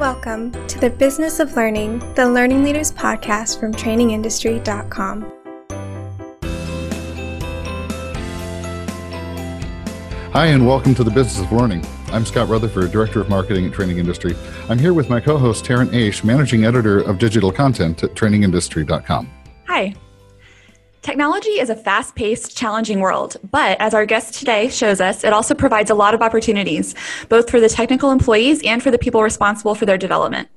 Welcome to the Business of Learning, the Learning Leaders podcast from trainingindustry.com. Hi, and welcome to the Business of Learning. I'm Scott Rutherford, Director of Marketing at Training Industry. I'm here with my co host, Taryn Oesch, Managing Editor of Digital Content at trainingindustry.com. Technology is a fast paced, challenging world, but as our guest today shows us, it also provides a lot of opportunities, both for the technical employees and for the people responsible for their development.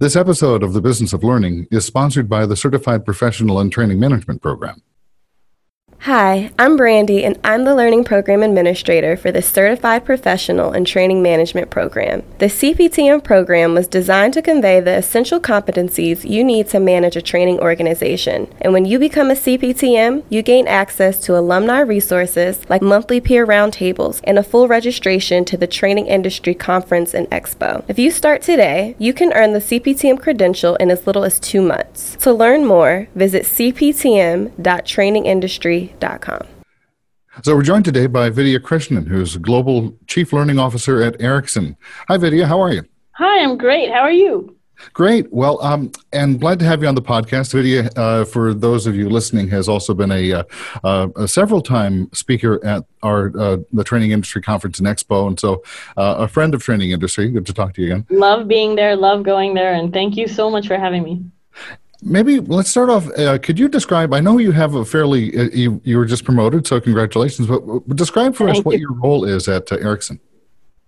This episode of The Business of Learning is sponsored by the Certified Professional in Training Management Program. Hi, I'm Brandy, and I'm the Learning Program Administrator for the Certified Professional in Training Management Program. The CPTM program was designed to convey the essential competencies you need to manage a training organization. And when you become a CPTM, you gain access to alumni resources like monthly peer roundtables and a full registration to the Training Industry Conference and Expo. If you start today, you can earn the CPTM credential in as little as two months. To learn more, visit cptm.trainingindustry.com so we're joined today by Vidya Krishnan, who's Global Chief Learning Officer at Ericsson. Hi, Vidya. How are you? Hi, I'm great. How are you? Great. Well, um, and glad to have you on the podcast. Vidya, uh, for those of you listening, has also been a, uh, uh, a several-time speaker at our uh, the Training Industry Conference and Expo, and so uh, a friend of Training Industry. Good to talk to you again. Love being there. Love going there, and thank you so much for having me. Maybe let's start off. Uh, could you describe? I know you have a fairly uh, you, you were just promoted, so congratulations. But, but describe for Thank us what your role is at uh, Ericsson.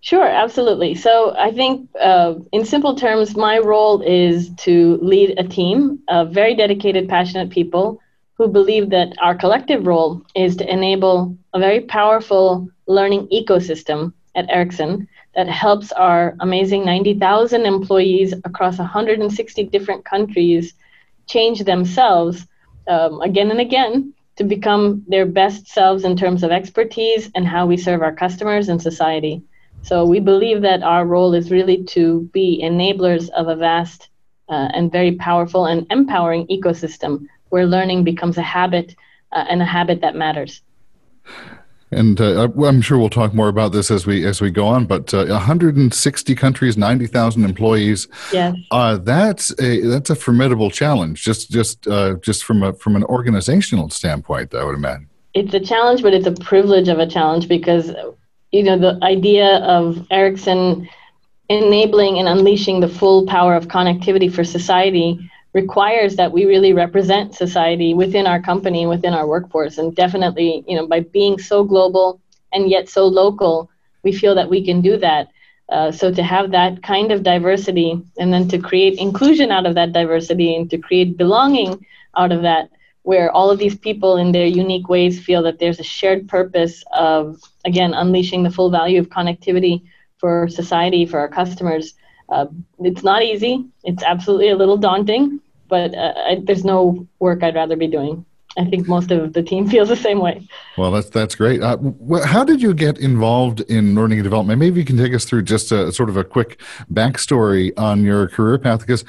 Sure, absolutely. So I think, uh, in simple terms, my role is to lead a team of very dedicated, passionate people who believe that our collective role is to enable a very powerful learning ecosystem at Ericsson that helps our amazing 90,000 employees across 160 different countries change themselves um, again and again to become their best selves in terms of expertise and how we serve our customers and society. So we believe that our role is really to be enablers of a vast uh, and very powerful and empowering ecosystem where learning becomes a habit uh, and a habit that matters and uh, I'm sure we'll talk more about this as we as we go on. But uh, 160 countries, 90,000 employees. Yes. Uh, that's a that's a formidable challenge. Just just uh, just from a from an organizational standpoint, I would imagine. It's a challenge, but it's a privilege of a challenge because you know the idea of Ericsson enabling and unleashing the full power of connectivity for society requires that we really represent society within our company, within our workforce. And definitely, you know, by being so global and yet so local, we feel that we can do that. Uh, so to have that kind of diversity and then to create inclusion out of that diversity and to create belonging out of that, where all of these people in their unique ways feel that there's a shared purpose of, again, unleashing the full value of connectivity for society, for our customers. Uh, it's not easy. It's absolutely a little daunting, but uh, I, there's no work I'd rather be doing. I think most of the team feels the same way. Well, that's that's great. Uh, how did you get involved in learning and development? Maybe you can take us through just a sort of a quick backstory on your career path, because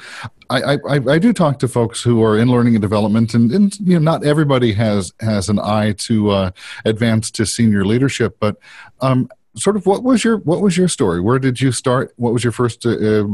I, I, I do talk to folks who are in learning and development, and, and you know not everybody has has an eye to uh, advance to senior leadership, but um, sort of what was your what was your story? Where did you start? What was your first uh,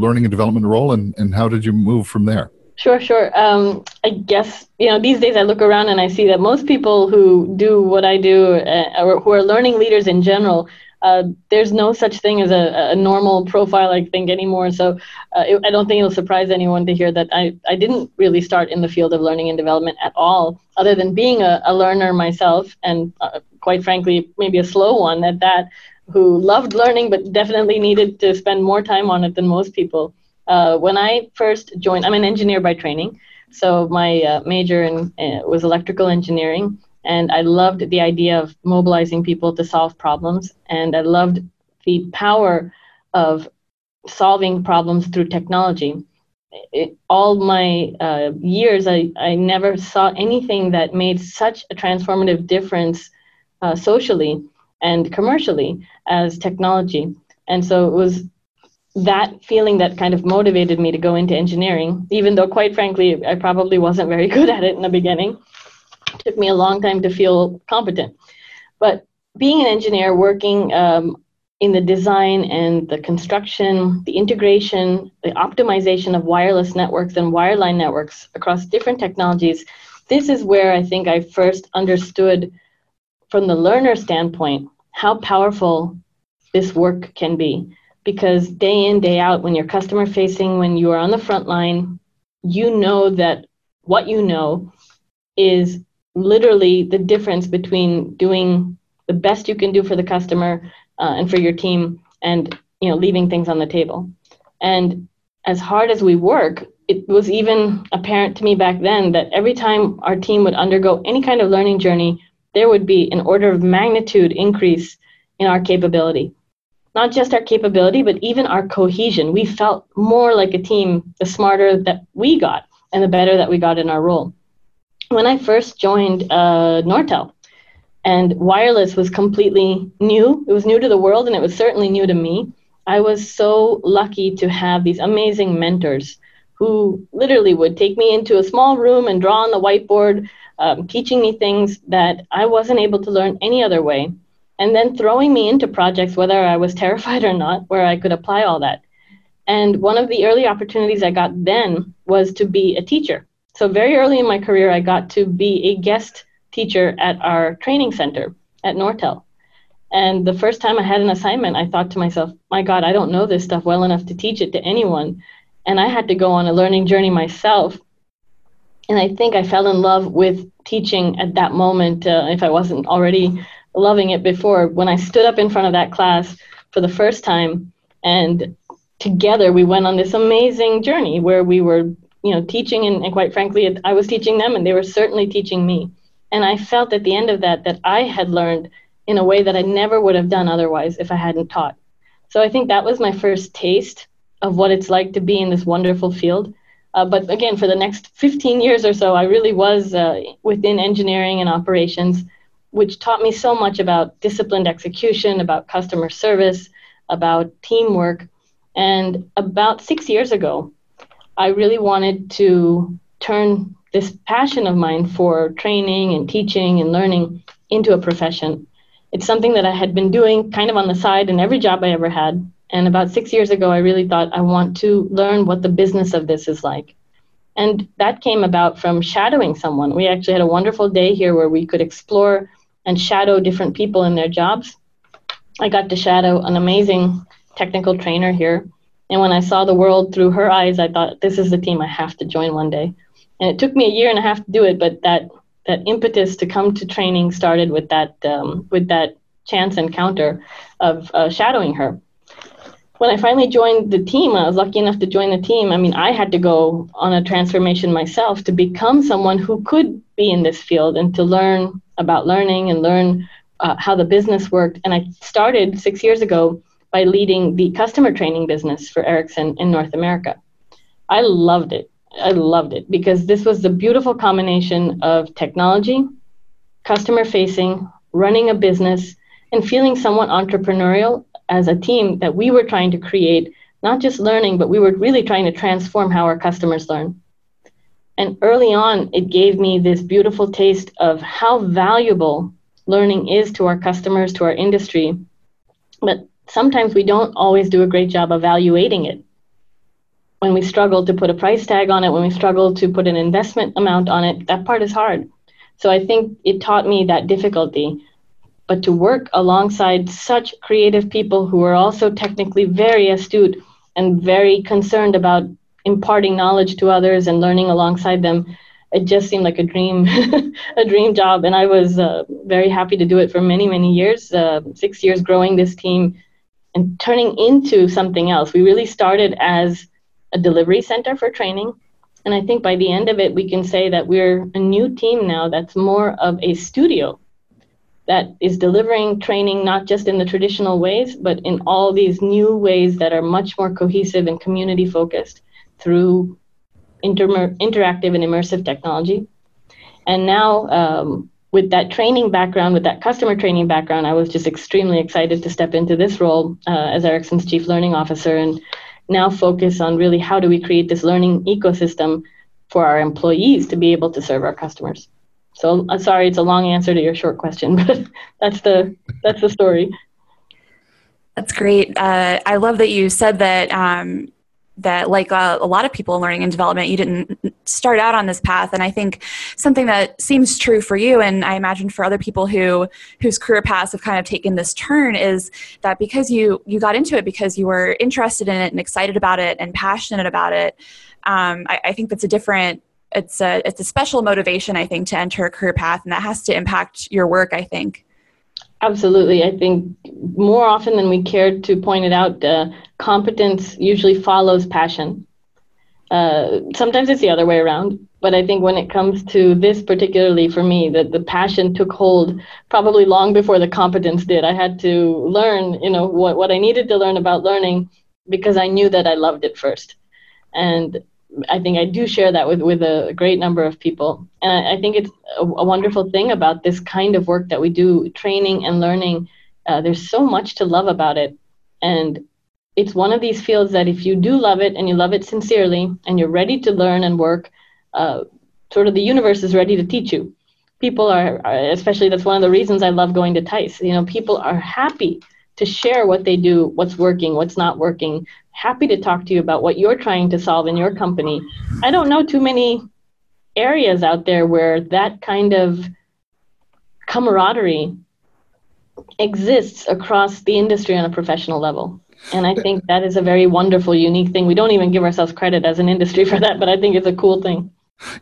learning and development role, and and how did you move from there? Sure, sure. Um, I guess you know these days I look around and I see that most people who do what I do, uh, or who are learning leaders in general, uh, there's no such thing as a, a, normal profile, I think, anymore. So uh, it, I don't think it'll surprise anyone to hear that I, I didn't really start in the field of learning and development at all, other than being a, a learner myself, and uh, quite frankly, maybe a slow one at that, who loved learning but definitely needed to spend more time on it than most people. Uh, when I first joined, I'm an engineer by training. So my uh, major in, uh, was electrical engineering, and I loved the idea of mobilizing people to solve problems, and I loved the power of solving problems through technology. It, all my uh, years, I, I never saw anything that made such a transformative difference uh, socially and commercially as technology. And so it was that feeling that kind of motivated me to go into engineering, even though, quite frankly, I probably wasn't very good at it in the beginning. It took me a long time to feel competent. But being an engineer, working um, in the design and the construction, the integration, the optimization of wireless networks and wireline networks across different technologies, this is where I think I first understood from the learner standpoint how powerful this work can be. Because day in, day out, when you're customer facing, when you are on the front line, you know that what you know is literally the difference between doing the best you can do for the customer uh, and for your team and you know leaving things on the table. And as hard as we work it was even apparent to me back then that every time our team would undergo any kind of learning journey there would be an order of magnitude increase in our capability not just our capability but even our cohesion we felt more like a team the smarter that we got and the better that we got in our role when i first joined uh, nortel and wireless was completely new. It was new to the world, and it was certainly new to me. I was so lucky to have these amazing mentors who literally would take me into a small room and draw on the whiteboard, um, teaching me things that I wasn't able to learn any other way, and then throwing me into projects, whether I was terrified or not, where I could apply all that. And one of the early opportunities I got then was to be a teacher. So, very early in my career, I got to be a guest teacher at our training center at Nortel. And the first time I had an assignment, I thought to myself, my God, I don't know this stuff well enough to teach it to anyone. And I had to go on a learning journey myself. And I think I fell in love with teaching at that moment, uh, if I wasn't already loving it before, when I stood up in front of that class for the first time. And together we went on this amazing journey where we were, you know, teaching, and, and quite frankly, I was teaching them, and they were certainly teaching me. And I felt at the end of that that I had learned in a way that I never would have done otherwise if I hadn't taught. So I think that was my first taste of what it's like to be in this wonderful field. Uh, but again, for the next 15 years or so, I really was uh, within engineering and operations, which taught me so much about disciplined execution, about customer service, about teamwork. And about six years ago, I really wanted to turn this passion of mine for training and teaching and learning into a profession. It's something that I had been doing kind of on the side in every job I ever had. And about six years ago, I really thought I want to learn what the business of this is like. And that came about from shadowing someone. We actually had a wonderful day here where we could explore and shadow different people in their jobs. I got to shadow an amazing technical trainer here. And when I saw the world through her eyes, I thought, this is the team I have to join one day and it took me a year and a half to do it but that that impetus to come to training started with that um, with that chance encounter of uh, shadowing her when i finally joined the team i was lucky enough to join the team i mean i had to go on a transformation myself to become someone who could be in this field and to learn about learning and learn uh, how the business worked. And i started six years ago by leading the customer training business for ericsson in north america. I loved it. I loved it because this was the beautiful combination of technology, customer facing, running a business, and feeling somewhat entrepreneurial as a team that we were trying to create not just learning, but we were really trying to transform how our customers learn. And early on, it gave me this beautiful taste of how valuable learning is to our customers, to our industry. But sometimes we don't always do a great job evaluating it when we struggle to put a price tag on it, when we struggle to put an investment amount on it, that part is hard. So I think it taught me that difficulty. But to work alongside such creative people who are also technically very astute and very concerned about imparting knowledge to others and learning alongside them, it just seemed like a dream, a dream job. And I was uh, very happy to do it for many, many years, uh, six years growing this team and turning into something else. We really started as a delivery center for training. And I think by the end of it, we can say that we're a new team now that's more of a studio that is delivering training not just in the traditional ways, but in all these new ways that are much more cohesive and community focused through inter- interactive and immersive technology. And now, um, with that training background, with that customer training background, I was just extremely excited to step into this role uh, as Ericsson's chief learning officer and now focus on really how do we create this learning ecosystem for our employees to be able to serve our customers. So uh, sorry, it's a long answer to your short question, but that's the that's the story. That's great. Uh, I love that you said that. Um, that like uh, a lot of people in learning and development you didn't start out on this path. And i think something that seems true for you and i imagine for other people who whose career paths have kind of taken this turn is that because you you got into it because you were interested in it and excited about it and passionate about it um, I, I think that's a different it's a it's a special motivation i think to enter a career path and that has to impact your work i think Absolutely. I think more often than we care to point it out, uh, competence usually follows passion. Uh, sometimes it's the other way around, but I think when it comes to this particularly for me, that the passion took hold probably long before the competence did. I had to learn, you know, what, what I needed to learn about learning because I knew that I loved it first. And I think I do share that with, with a great number of people. And I, I think it's a, a, wonderful thing about this kind of work that we do, training and learning. Uh, there's so much to love about it. And it's one of these fields that if you do love it and you love it sincerely and you're ready to learn and work, uh, sort of the universe is ready to teach you. People are, are, especially that's one of the reasons I love going to TICE. You know, people are happy to share what they do, what's working, what's not working. Happy to talk to you about what you're trying to solve in your company. I don't know too many areas out there where that kind of camaraderie exists across the industry on a professional level. And I think that is a very wonderful, unique thing. We don't even give ourselves credit as an industry for that, but I think it's a cool thing.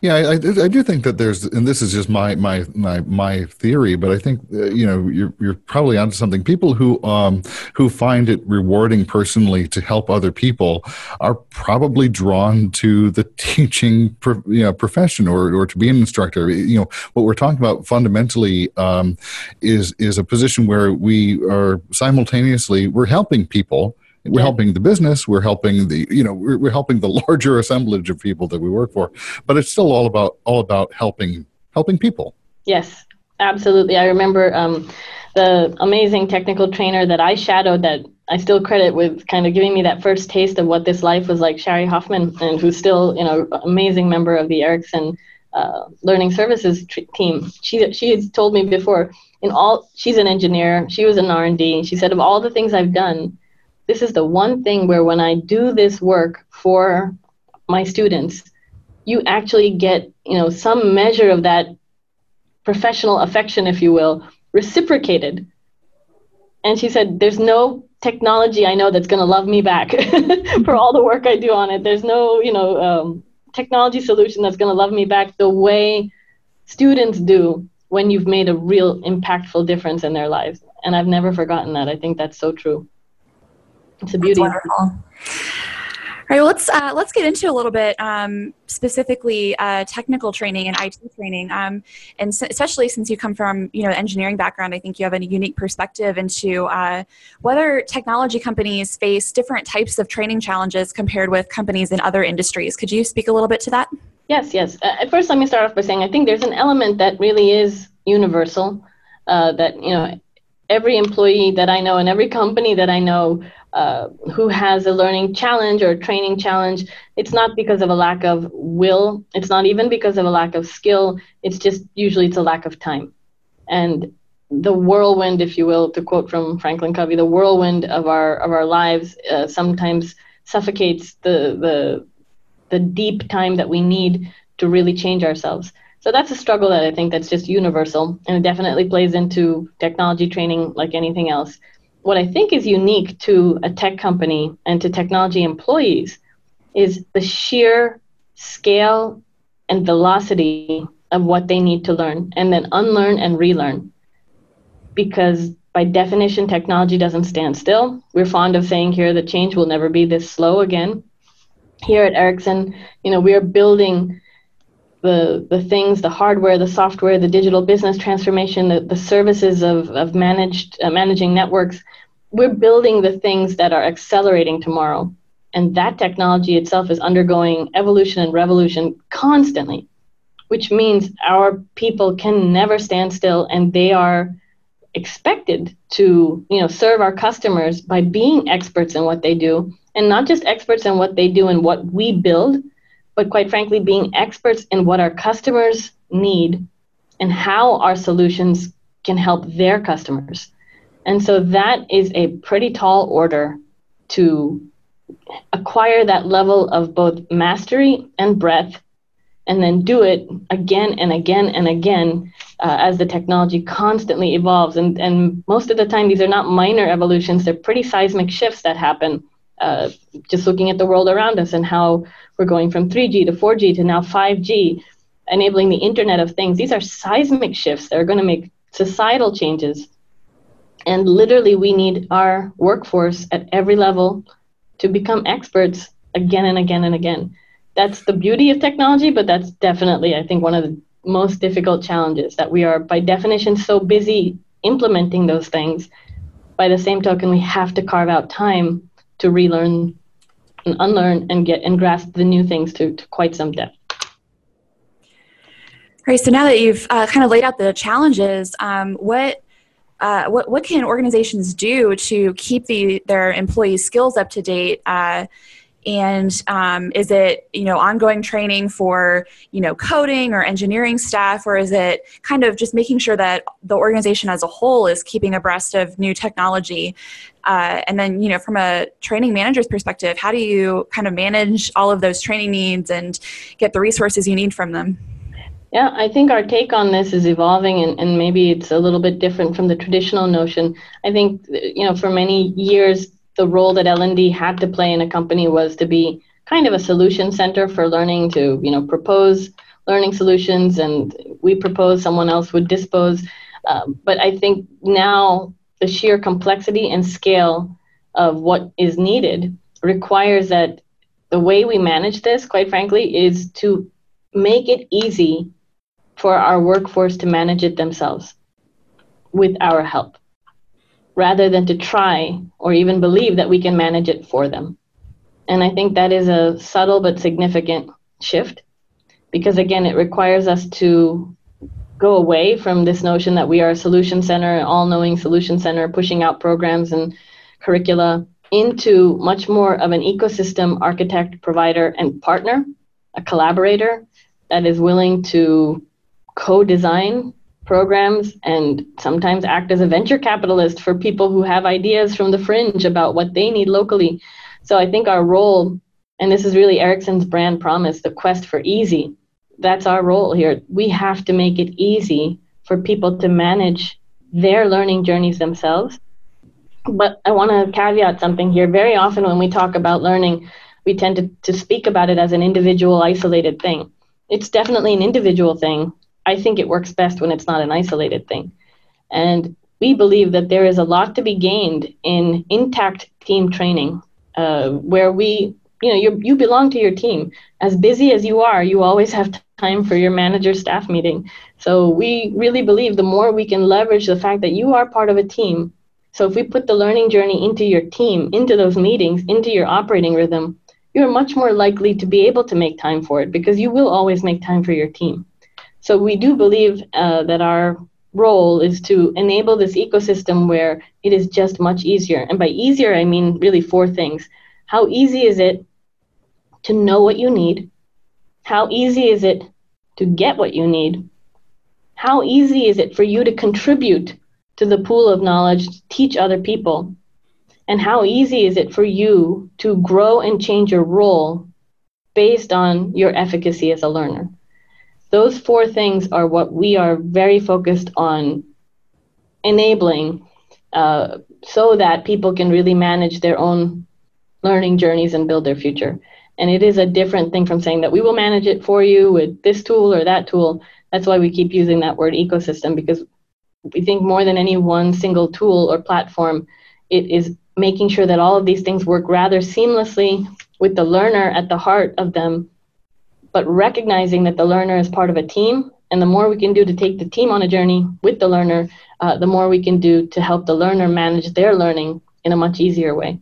Yeah, I, I, do think that there's, and this is just my my my, my theory, but I think uh, you know you're you're probably onto something. People who um who find it rewarding personally to help other people are probably drawn to the teaching you know profession or or to be an instructor. You know what we're talking about fundamentally um, is is a position where we are simultaneously we're helping people we're yeah. helping the business we're helping the you know we're, we're helping the larger assemblage of people that we work for but it's still all about all about helping helping people. Yes absolutely. I remember um, the amazing technical trainer that i shadowed that i still credit with kind of giving me that first taste of what this life was like Shari hoffman and who's still you know amazing member of the ericsson uh, learning services tr- team. She she had told me before in all she's an engineer she was an r&d she said of all the things i've done this is the one thing where when I do this work for my students, you actually get, you know, some measure of that professional affection, if you will, reciprocated. And she said, There's no technology I know that's going to love me back for all the work I do on it. There's no, you know, um, technology solution that's going to love me back the way students do when you've made a real impactful difference in their lives. And I've never forgotten that. I think that's so true. It's a beauty. All right, well, let's uh, let's get into a little bit um, specifically uh, technical training and IT training, um, and so, especially since you come from you know engineering background, I think you have a unique perspective into uh, whether technology companies face different types of training challenges compared with companies in other industries. Could you speak a little bit to that? Yes, yes. Uh, at first, let me start off by saying I think there's an element that really is universal. Uh, that you know, every employee that I know and every company that I know uh, who has a learning challenge or training challenge, it's not because of a lack of will. It's not even because of a lack of skill. It's just usually it's a lack of time. And the whirlwind, if you will, to quote from Franklin Covey, the whirlwind of our of our lives uh, sometimes suffocates the the the deep time that we need to really change ourselves. So that's a struggle that I think that's just universal, and it definitely plays into technology training like anything else what I think is unique to a tech company and to technology employees is the sheer scale and velocity of what they need to learn and then unlearn and relearn. Because by definition, technology doesn't stand still. We're fond of saying here that change will never be this slow again. Here at Ericsson, you know, we are building the the things, the hardware, the software, the digital business transformation, the, the services of, of managed uh, managing networks, we're building the things that are accelerating tomorrow. And that technology itself is undergoing evolution and revolution constantly, which means our people can never stand still and they are expected to you know serve our customers by being experts in what they do and not just experts in what they do and what we build but quite frankly, being experts in what our customers need and how our solutions can help their customers. And so that is a pretty tall order to acquire that level of both mastery and breadth and then do it again and again and again uh, as the technology constantly evolves. And, and most of the time, these are not minor evolutions, they're pretty seismic shifts that happen. Uh, just looking at the world around us and how we're going from 3G to 4G to now 5G, enabling the Internet of Things. These are seismic shifts that are going to make societal changes. And literally, we need our workforce at every level to become experts again and again and again. That's the beauty of technology, but that's definitely, I think, one of the most difficult challenges that we are, by definition, so busy implementing those things. By the same token, we have to carve out time to relearn and unlearn and get and grasp the new things to, to quite some depth. Right. So now that you've uh, kind of laid out the challenges, um, what uh, what what can organizations do to keep the their employees' skills up to date? Uh, and um, is it you know ongoing training for you know coding or engineering staff or is it kind of just making sure that the organization as a whole is keeping abreast of new technology uh, and then you know from a training manager's perspective how do you kind of manage all of those training needs and get the resources you need from them yeah, I think our take on this is evolving, and, and maybe it's a little bit different from the traditional notion. I think, you know, for many years, the role that L&D had to play in a company was to be kind of a solution center for learning to, you know, propose learning solutions, and we propose, someone else would dispose. Um, but I think now the sheer complexity and scale of what is needed requires that the way we manage this, quite frankly, is to make it easy for our workforce to manage it themselves with our help rather than to try or even believe that we can manage it for them. And I think that is a subtle but significant shift because, again, it requires us to go away from this notion that we are a solution center, an all knowing solution center, pushing out programs and curricula into much more of an ecosystem architect, provider, and partner, a collaborator that is willing to co design programs and sometimes act as a venture capitalist for people who have ideas from the fringe about what they need locally. So I think our role, and this is really Ericsson's brand promise, the quest for easy, that's our role here. We have to make it easy for people to manage their learning journeys themselves. But I want to caveat something here. Very often when we talk about learning, we tend to, to speak about it as an individual, isolated thing. It's definitely an individual thing, I think it works best when it's not an isolated thing. And we believe that there is a lot to be gained in intact team training, uh, where we, you know, you, you belong to your team. As busy as you are, you always have time for your manager staff meeting. So we really believe the more we can leverage the fact that you are part of a team. So if we put the learning journey into your team, into those meetings, into your operating rhythm, you're much more likely to be able to make time for it because you will always make time for your team. So we do believe uh, that our role is to enable this ecosystem where it is just much easier. And by easier, I mean really four things. How easy is it to know what you need? How easy is it to get what you need? How easy is it for you to contribute to the pool of knowledge, to teach other people? And how easy is it for you to grow and change your role based on your efficacy as a learner? Those four things are what we are very focused on enabling uh, so that people can really manage their own learning journeys and build their future. And it is a different thing from saying that we will manage it for you with this tool or that tool. That's why we keep using that word ecosystem because we think more than any one single tool or platform, it is making sure that all of these things work rather seamlessly with the learner at the heart of them but recognizing that the learner is part of a team and the more we can do to take the team on a journey with the learner uh, the more we can do to help the learner manage their learning in a much easier way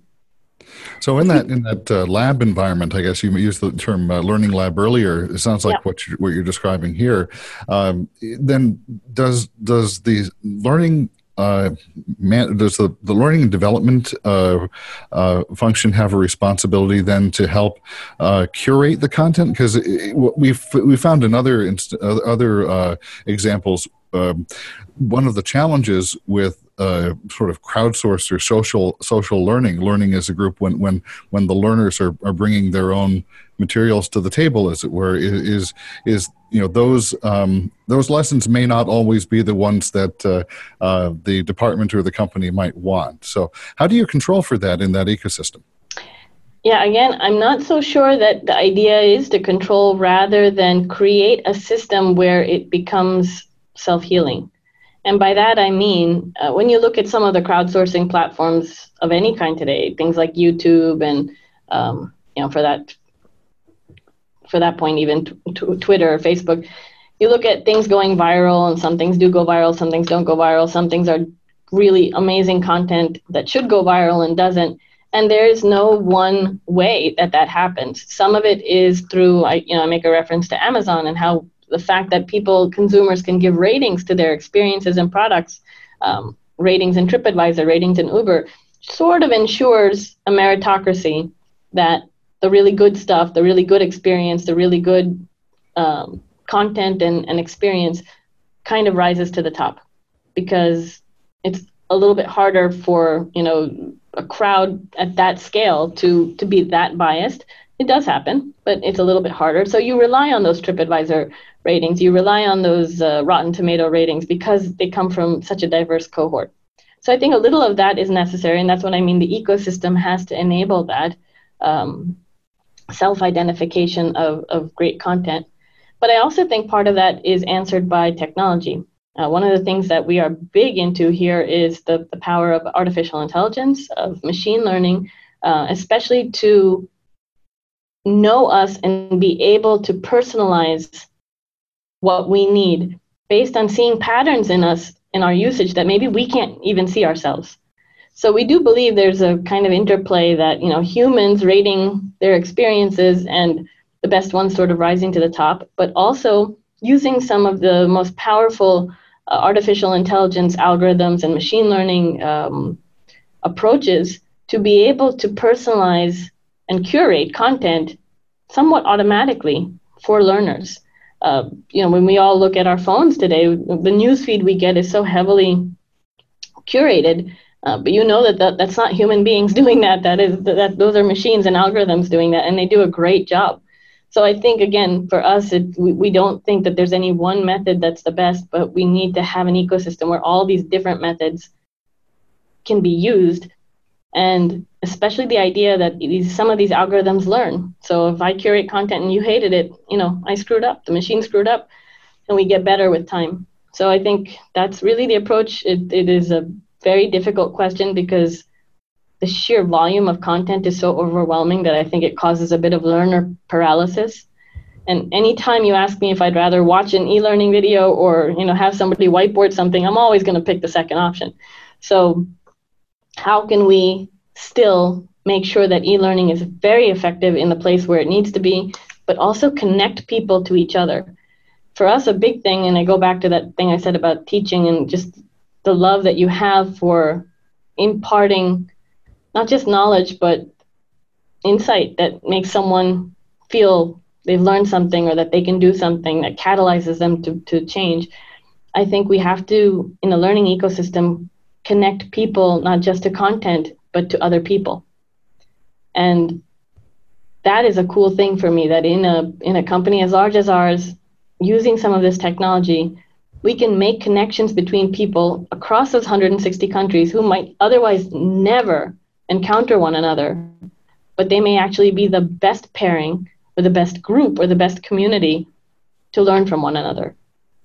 so in that in that uh, lab environment, I guess you used the term uh, learning lab earlier. It sounds like yeah. what you're, what you're describing here. Um, then does does the learning uh, man, does the, the learning and development uh, uh, function have a responsibility then to help uh, curate the content? Because we we found in other uh, examples um, one of the challenges with sort of crowdsourced or social social learning. Learning as a group when when when the learners are, are bringing their own materials to the table, as it were, is is you know those um, those lessons may not always be the ones that uh, uh, the department or the company might want. So, how do you control for that in that ecosystem? Yeah, again, I'm not so sure that the idea is to control rather than create a system where it becomes self healing. And by that, I mean, uh, when you look at some of the crowdsourcing platforms of any kind today, things like YouTube and, um, you know, for that, for that point, even t- t- Twitter or Facebook, you look at things going viral and some things do go viral, some things don't go viral, some things are really amazing content that should go viral and doesn't. And there is no one way that that happens. Some of it is through, I, you know, I make a reference to Amazon and how the fact that people, consumers, can give ratings to their experiences and products, um, ratings in TripAdvisor, ratings in Uber, sort of ensures a meritocracy that the really good stuff, the really good experience, the really good um, content and, and experience kind of rises to the top because it's a little bit harder for you know a crowd at that scale to to be that biased it does happen but it's a little bit harder so you rely on those tripadvisor ratings. You rely on those uh, Rotten Tomato ratings because they come from such a diverse cohort. So I think a little of that is necessary, and that's what I mean. The ecosystem has to enable that um, self-identification of, of great content. But I also think part of that is answered by technology. Uh, one of the things that we are big into here is the, the power of artificial intelligence, of machine learning, uh, especially to know us and be able to personalize what we need based on seeing patterns in us in our usage that maybe we can't even see ourselves. So we do believe there's a kind of interplay that, you know, humans rating their experiences and the best ones sort of rising to the top, but also using some of the most powerful uh, artificial intelligence algorithms and machine learning um, approaches to be able to personalize and curate content somewhat automatically for learners uh, you know, when we all look at our phones today, the news feed we get is so heavily curated. Uh, but you know that, that that's not human beings doing that. That is that those are machines and algorithms doing that, and they do a great job. So I think again, for us, it, we, we don't think that there's any one method that's the best, but we need to have an ecosystem where all these different methods can be used and especially the idea that these, some of these algorithms learn. So if I curate content and you hated it, you know, I screwed up, the machine screwed up, and we get better with time. So I think that's really the approach. It, it is a very difficult question because the sheer volume of content is so overwhelming that I think it causes a bit of learner paralysis. And anytime you ask me if I'd rather watch an e-learning video or you know have somebody whiteboard something, I'm always going to pick the second option. So how can we still make sure that e-learning is very effective in the place where it needs to be, but also connect people to each other. For us, a big thing, and I go back to that thing I said about teaching and just the love that you have for imparting not just knowledge, but insight that makes someone feel they've learned something or that they can do something that catalyzes them to, to change. I think we have to, in the learning ecosystem, connect people not just to content, but to other people. And that is a cool thing for me that in a in a company as large as ours, using some of this technology, we can make connections between people across those 160 countries who might otherwise never encounter one another, but they may actually be the best pairing or the best group or the best community to learn from one another.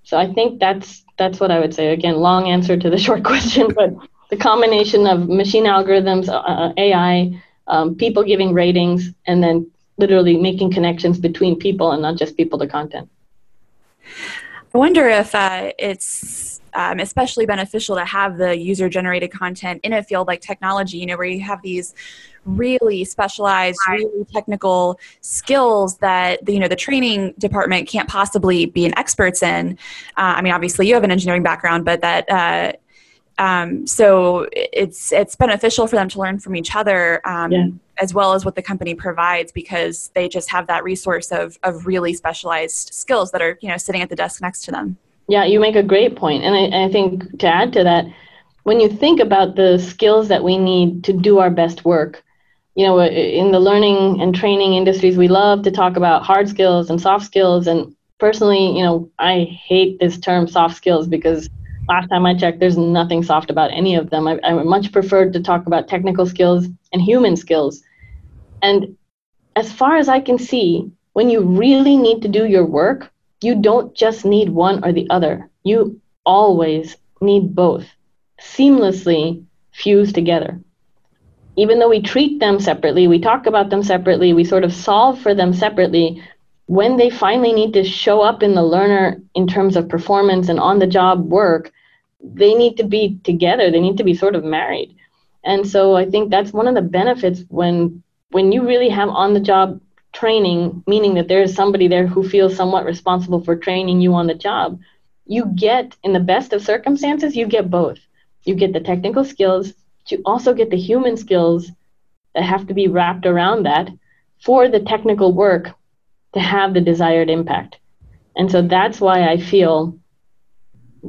So I think that's that's what I would say. Again, long answer to the short question, but the combination of machine algorithms, uh, uh AI, um, people giving ratings, and then literally making connections between people and not just people to content. I wonder if uh, it's um, especially beneficial to have the user generated content in a field like technology, you know, where you have these really specialized, really technical skills that the, you know the training department can't possibly be an experts in. Uh, I mean, obviously you have an engineering background, but that uh, um, so it's it's beneficial for them to learn from each other um, yeah. as well as what the company provides because they just have that resource of of really specialized skills that are you know sitting at the desk next to them Yeah, you make a great. And I, I think to add to that, when you think about the skills that we need to do our best work, you know, in the learning and training industries, we love to talk about hard skills and soft skills. And personally, you know, I hate this term soft skills because last time I checked, there's nothing soft about any of them. I, I much prefer to talk about technical skills and human skills. And as far as I can see, when you really need to do your work, you don't just need one or the other. You always need both seamlessly fused together even though we treat them separately, we talk about them separately, we sort of solve for them separately, when they finally need to show up in the learner in terms of performance and on the job work, they need to be together. They need to be sort of married. And so I think that's one of the benefits when when you really have on the job training, meaning that there is somebody there who feels somewhat responsible for training you on the job, you get in the best of circumstances, you get both. You get the technical skills you also get the human skills that have to be wrapped around that for the technical work to have the desired impact. And so that's why I feel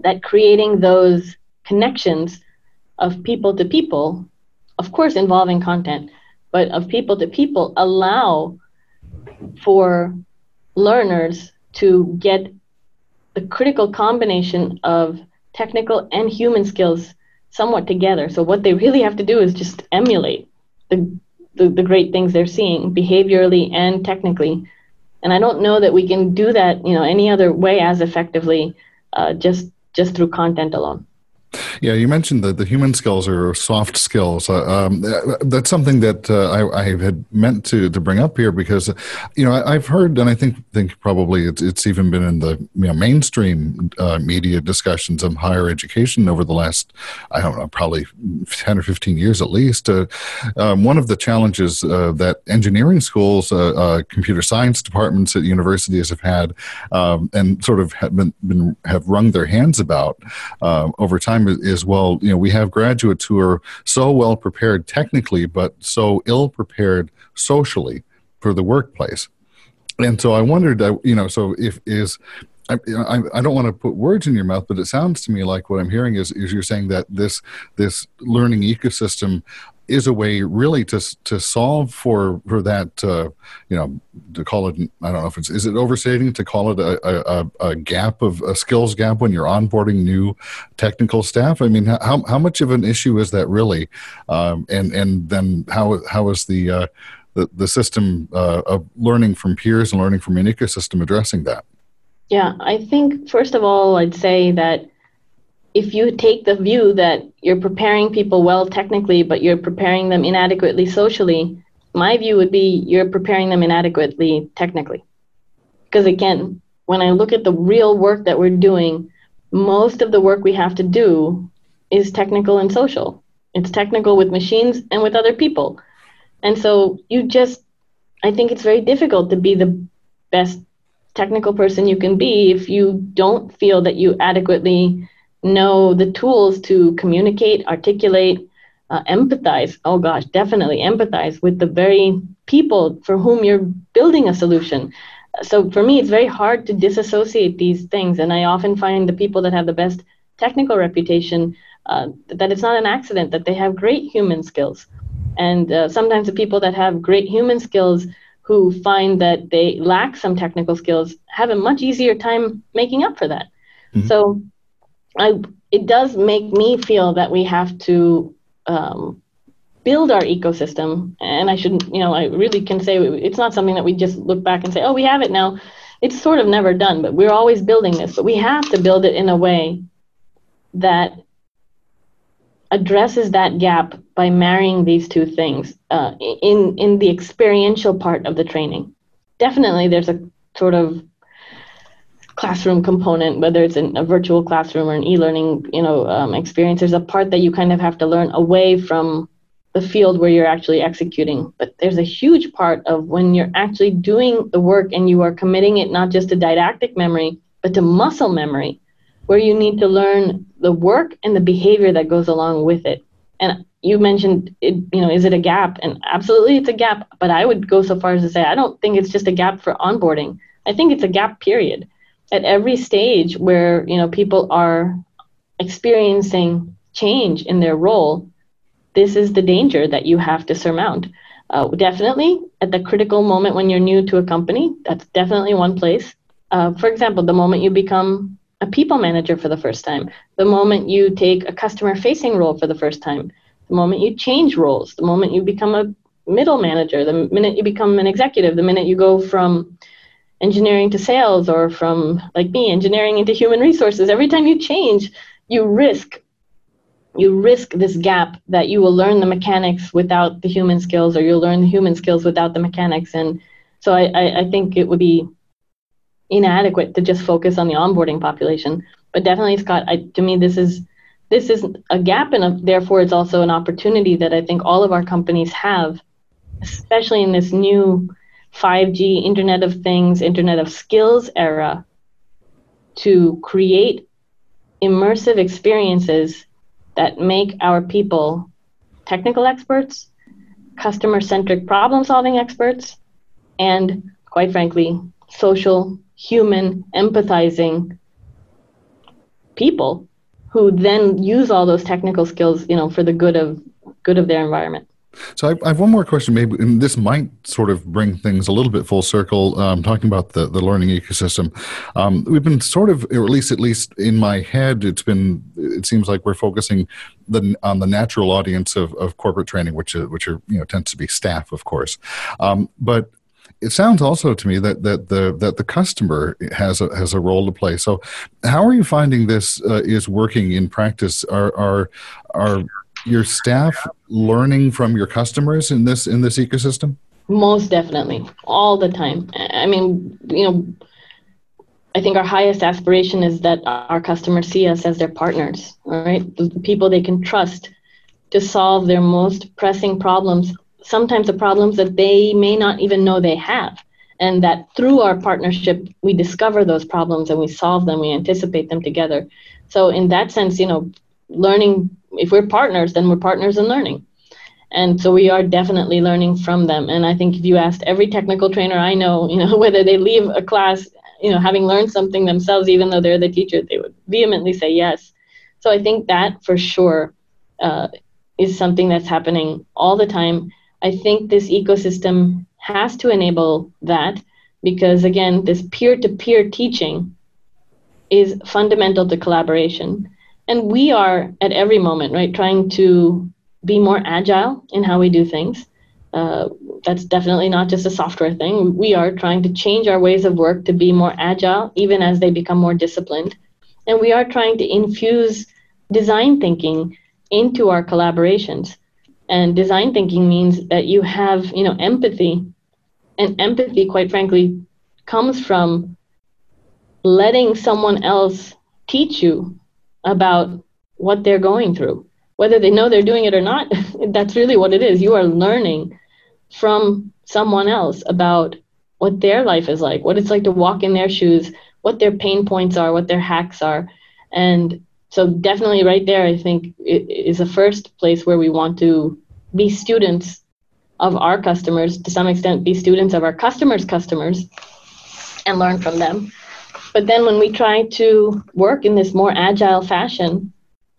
that creating those connections of people to people, of course, involving content, but of people to people, allow for learners to get the critical combination of technical and human skills somewhat together. So what they really have to do is just emulate the, the, the great things they're seeing behaviorally and technically. And I don't know that we can do that, you know, any other way as effectively uh, just just through content alone. Yeah, you mentioned that the human skills are soft skills. Uh, um, that's something that uh, I, I, had meant to, to bring up here because, you know, I, have heard, and I think think probably it's, it's even been in the you know, mainstream uh, media discussions of higher education over the last, I don't know, probably ten or fifteen years at least. Uh, um, one of the challenges uh, that engineering schools, uh, computer science departments at universities have had, um, and sort of have been, been have wrung their hands about over time time is well, you know, we have graduates who are so well prepared technically, but so ill prepared socially for the workplace. And so I wondered, uh, you know, so if is I, I, don't want to put words in your mouth, but it sounds to me like what I'm hearing is, is you're saying that this this learning ecosystem is a way really to to solve for for that uh, you know to call it I don't know if it's is it overstating to call it a, a, a, gap of a skills gap when you're onboarding new technical staff. I mean, how how much of an issue is that really? Um, and and then how how is the uh, the, the system uh, of learning from peers and learning from an ecosystem addressing that? Yeah, I think first of all, I'd say that if you take the view that you're preparing people well technically, but you're preparing them inadequately socially, my view would be you're preparing them inadequately technically. Because again, when I look at the real work that we're doing, most of the work we have to do is technical and social. It's technical with machines and with other people. And so you just, I think it's very difficult to be the best technical person you can be if you don't feel that you adequately know the tools to communicate, articulate, uh, empathize. Oh gosh, definitely empathize with the very people for whom you're building a solution. So for me, it's very hard to disassociate these things, and I often find the people that have the best technical reputation uh, that it's not an accident that they have great human skills, and uh, sometimes the people that have great human skills who find that they lack some technical skills have a much easier time making up for that. Mm-hmm. So I, it does make me feel that we have to um, build our ecosystem. And I shouldn't, you know, I really can say it's not something that we just look back and say, oh, we have it now. It's sort of never done, but we're always building this. But we have to build it in a way that addresses that gap by marrying these two things uh, in in the experiential part of the training. Definitely, there's a sort of classroom component, whether it's in a virtual classroom or an e-learning, you know, um, experience. There's a part that you kind of have to learn away from the field where you're actually executing. But there's a huge part of when you're actually doing the work and you are committing it not just to didactic memory, but to muscle memory, where you need to learn the work and the behavior that goes along with it. And you mentioned it, you know, is it a gap? And absolutely it's a gap, but I would go so far as to say I don't think it's just a gap for onboarding. I think it's a gap period at every stage where you know people are experiencing change in their role, this is the danger that you have to surmount. Uh, definitely at the critical moment when you're new to a company, that's definitely one place. Uh, for example, the moment you become a people manager for the first time, the moment you take a customer facing role for the first time, the moment you change roles, the moment you become a middle manager, the minute you become an executive, the minute you go from engineering to sales or from like me engineering into human resources. Every time you change you risk you risk this gap that you will learn the mechanics without the human skills or you'll learn the human skills without the mechanics. And so i, I, I think it would be inadequate to just focus on the onboarding population. But definitely scott I, to me this is this is a gap and therefore it's also an opportunity that i think all of our companies have especially in this new 5G, Internet of Things, Internet of Skills era to create immersive experiences that make our people technical experts, customer centric problem solving experts, and quite frankly, social, human, empathizing people who then use all those technical skills, you know, for the good of good of their environment. So I, I, have one more question, maybe, and this might sort of bring things a little bit full circle. Um, talking about the, the learning ecosystem, um, we've been sort of, or at least at least in my head, it's been. It seems like we're focusing the, on the natural audience of, of corporate training, which is, which are you know tends to be staff, of course, um, but it sounds also to me that that the that the customer has a has a role to play. So, how are you finding this uh, is working in practice? Are are are your staff learning from your customers in this in this ecosystem? Most definitely, all the time. I mean, you know, I think our highest aspiration is that our customers see us as their partners, right? The people they can trust to solve their most pressing problems, sometimes the problems that they may not even know they have. And that through our partnership, we discover those problems and we solve them, we anticipate them together. So, in that sense, you know, learning if we're partners then we're partners in learning. And so we are definitely learning from them. And i think if you asked every technical trainer i know you know whether they leave a class you know having learned something themselves even though they're the teacher they would vehemently say yes. So i think that for sure uh, is something that's happening all the time. I think this ecosystem has to enable that because again this peer-to-peer teaching is fundamental to collaboration and we are at every moment right trying to be more agile in how we do things. Uh, that's definitely not just a software thing. We are trying to change our ways of work to be more agile even as they become more disciplined. And we are trying to infuse design thinking into our collaborations. And design thinking means that you have you know empathy. And empathy quite frankly comes from letting someone else teach you about what they're going through. Whether they know they're doing it or not, that's really what it is. You are learning from someone else about what their life is like, what it's like to walk in their shoes, what their pain points are, what their hacks are. And so, definitely, right there, I think it is the first place where we want to be students of our customers, to some extent, be students of our customers' customers and learn from them. But then when we try to work in this more agile fashion,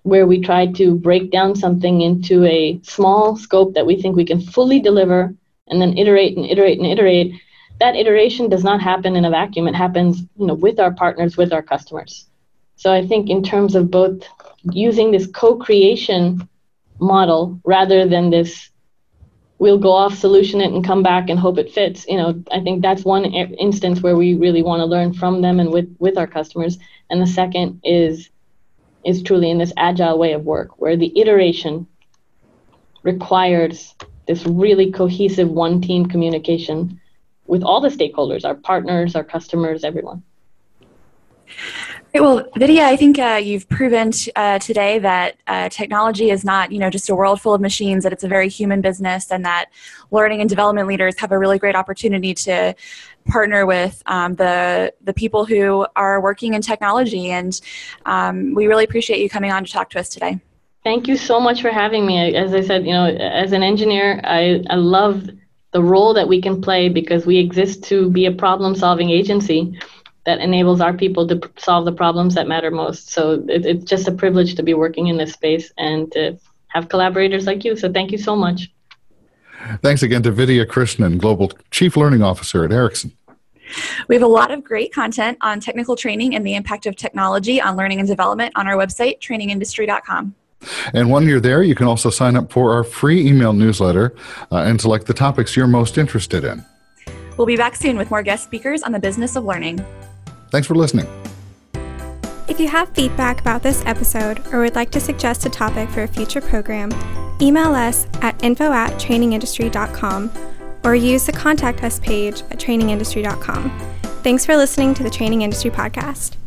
where we try to break down something into a small scope that we think we can fully deliver and then iterate and iterate and iterate, that iteration does not happen in a vacuum. It happens, you know, with our partners, with our customers. So I think in terms of both using this co-creation model rather than this we'll go off solution it and come back and hope it fits. You know i think that's one instance where we really want to learn from them and with with our customers. And the second is is truly in this agile way of work where the iteration requires this really cohesive one team communication with all the stakeholders our partners our customers everyone well, Vidya, I think uh, you've proven t- uh, today that uh, technology is not, you know, just a world full of machines. That it's a very human business, and that learning and development leaders have a really great opportunity to partner with um, the the people who are working in technology. And um, we really appreciate you coming on to talk to us today. Thank you so much for having me. As I said, you know, as an engineer, I, I love the role that we can play because we exist to be a problem solving agency that enables our people to solve the problems that matter most. So it, it's just a privilege to be working in this space and to have collaborators like you. So thank you so much. Thanks again to Vidya Krishnan, Global Chief Learning Officer at Ericsson. We have a lot of great content on technical training and the impact of technology on learning and development on our website, trainingindustry.com. And when you're there, you can also sign up for our free email newsletter uh, and select the topics you're most interested in. We'll be back soon with more guest speakers on the business of learning. Thanks for listening. If you have feedback about this episode or would like to suggest a topic for a future program, email us at info at trainingindustry.com or use the contact us page at trainingindustry.com. Thanks for listening to the Training Industry Podcast.